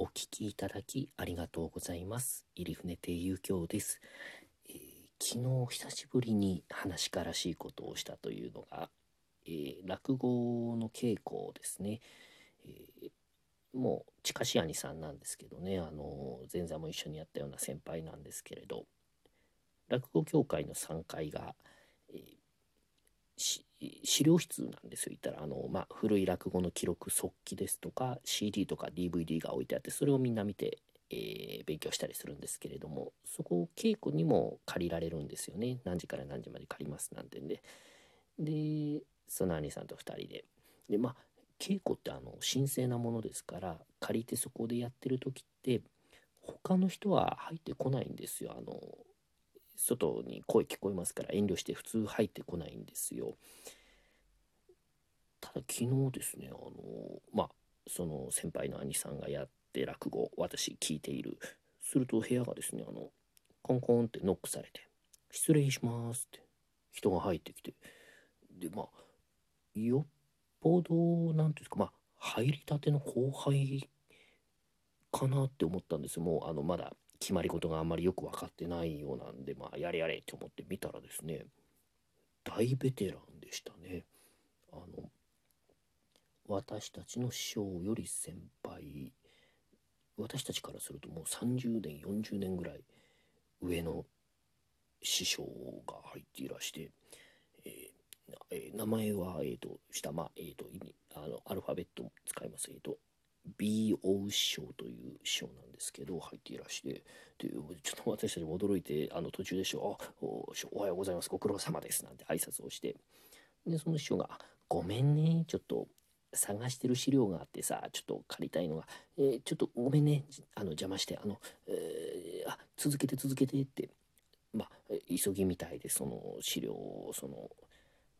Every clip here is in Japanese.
お聞きいただきありがとうございます。入船亭遊興です、えー昨日久しぶりに話からしいことをしたというのが、えー落語の稽古ですね。えーもう近し兄さんなんですけどね、あの前座も一緒にやったような先輩なんですけれど、落語協会の3階が、えーし資料室なんですよ。言ったらあの、まあ、古い落語の記録速記ですとか CD とか DVD が置いてあってそれをみんな見て、えー勉強したりするんですけれどもそこを稽古にも借りられるんですよね。何時から何時まで借りますなんてんで。でその兄さんと2人で。でまあ稽古ってあの神聖なものですから借りてそこでやってる時って他の人は入ってこないんですよ。あの外に声聞こえますから遠慮して普通入ってこないんですよ。昨日ですねあのまあその先輩の兄さんがやって落語私聞いている。すると部屋がですねあのコンコンってノックされて「失礼します」って人が入ってきて。でまあよっぽどなんていうんですかまあ入りたての後輩かなって思ったんですもうあのまだ決まり事があんまりよく分かってないようなんでまあやれやれって思って見たらですね大ベテランでしたね。あの私たちの師匠より先輩。私たちからするともう30年40年ぐらい上の師匠が入っていらして、えー名前は、えー、と下、まあえー、とあのアルファベットも使います、えー、と BO 師匠という師匠なんですけど入っていらしてでちょっと私たちも驚いてあの途中で師匠「あおおはようございます。ご苦労様です」なんて挨拶をしてでその師匠が「ごめんね。ちょっと探してる資料があってさちょっと借りたいのが、えーちょっとごめんね。あの邪魔してあの、えーあ続けて続けて」って。まあ急ぎみたいでその資料をその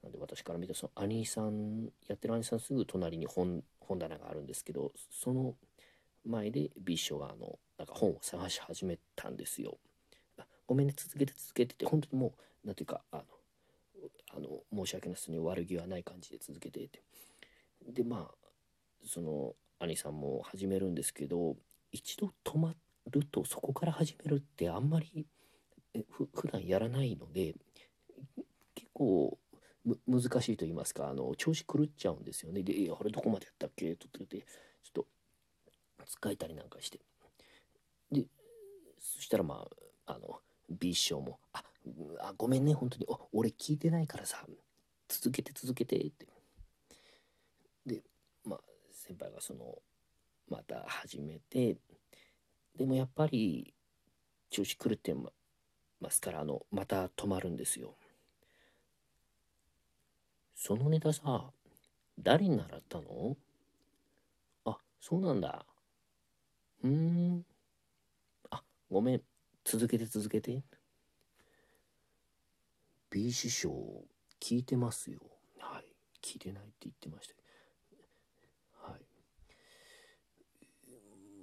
なんで私から見たその兄さんやってる兄さんすぐ隣に本本棚があるんですけどその前で B 師匠があのなんか本を探し始めたんですよ。あごめんね続けて続けてって。本当にもうなんていうかあのあの申し訳ない人に悪気はない感じで続けてって。でまあその兄さんも始めるんですけど一度止まるとそこから始めるってあんまりふ普段やらないので結構難しいと言いますかあの調子狂っちゃうんですよね。で「あれどこまでやったっけ?」とっててちょっと使えたりなんかして。でそしたらまああの B 師匠も「ああごめんね本当に。お俺聞いてないからさ。続けて続けて」って。先輩がそのまた始めてでもやっぱり調子狂ってますからあのまた止まるんですよ。そのネタさ誰に習ったの？あそうなんだ。うん。あごめん。続けて続けて。B 師匠聞いてますよ。はい。聞いてないって言ってましたはい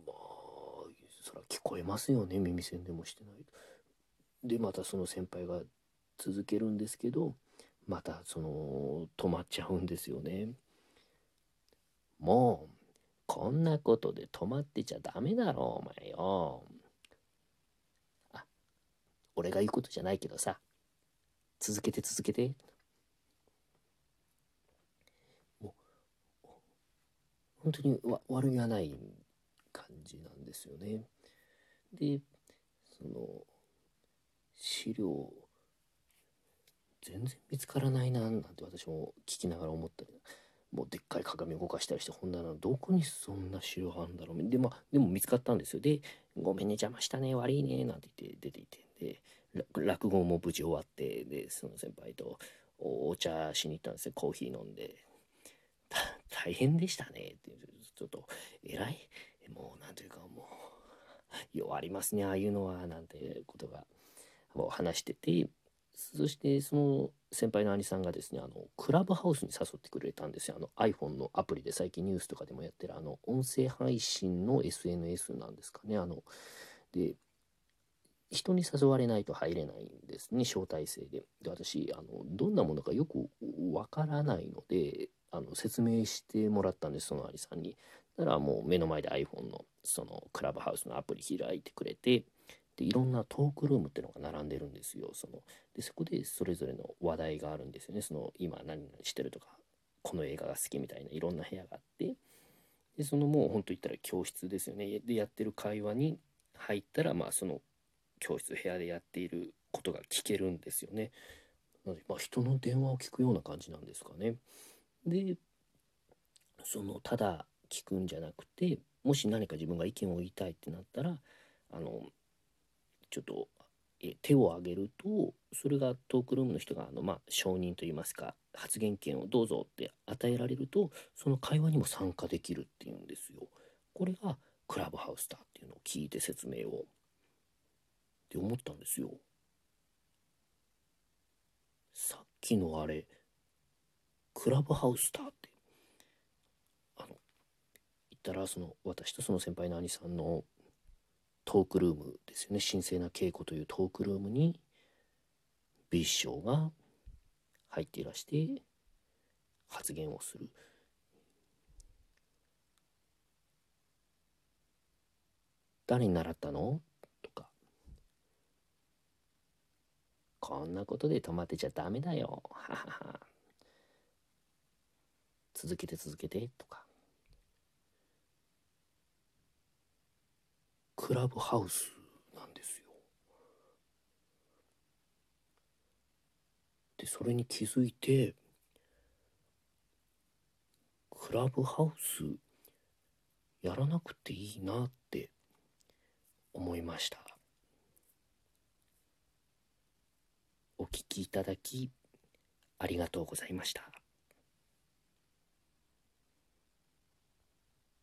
まあそら聞こえますよね耳栓でもしてないと。でまたその先輩が続けるんですけどまたその止まっちゃうんですよね。もうこんなことで止まってちゃダメだろお前よ。あ俺が言うことじゃないけどさ。続けて続けて。本当に悪気がない感じなんですよね。でその資料全然見つからないななんて私も聞きながら思ったりもうでっかい鏡動かしたりして本棚のどこにそんな資料あるんだろう。で,、まあ、でも見つかったんですよ。で「ごめんね邪魔したね悪いね」なんて言って出ていてで落語も無事終わってでその先輩とお茶しに行ったんですよ。コーヒー飲んで。大変でしたね。ってちょっと偉い。もうなんというかもう 弱りますねああいうのはなんてことがもう話してて。そしてその先輩の兄さんがですねあのクラブハウスに誘ってくれたんですよ。あの iPhone のアプリで最近ニュースとかでもやってるあの音声配信の SNS なんですかねあの。で人に誘われないと入れないんですね招待制で。で私あのどんなものかよくわからないのであの説明してもらったんですその兄さんに。だからもう目の前で iPhone のそのクラブハウスのアプリ開いてくれてでいろんなトークルームっていうのが並んでるんですよそのでそこでそれぞれの話題があるんですよねその今何々してるとかこの映画が好きみたいないろんな部屋があってでそのもうほんと言ったら教室ですよねでやってる会話に入ったらまあその教室部屋でやっていることが聞けるんですよね。なのでまあ人の電話を聞くような感じなんですかね。でそのただ聞くんじゃなくてもし何か自分が意見を言いたいってなったらあのちょっとえ手を挙げるとそれがトークルームの人があの、まあ、承認といいますか発言権をどうぞって与えられるとその会話にも参加できるっていうんですよ。これがクラブハウスだっていうのを聞いて説明をって思ったんですよ。さっきのあれクラブハウスだってったらその私とその先輩の兄さんのトークルームですよね。神聖な稽古というトークルームに美師匠が入っていらして発言をする。誰に習ったの？とか。こんなことで止まってちゃダメだよ。ははは。続けて続けて。とか。クラブハウスなんですよ。でそれに気づいてクラブハウスやらなくていいなって思いました。お聞きいただきありがとうございました。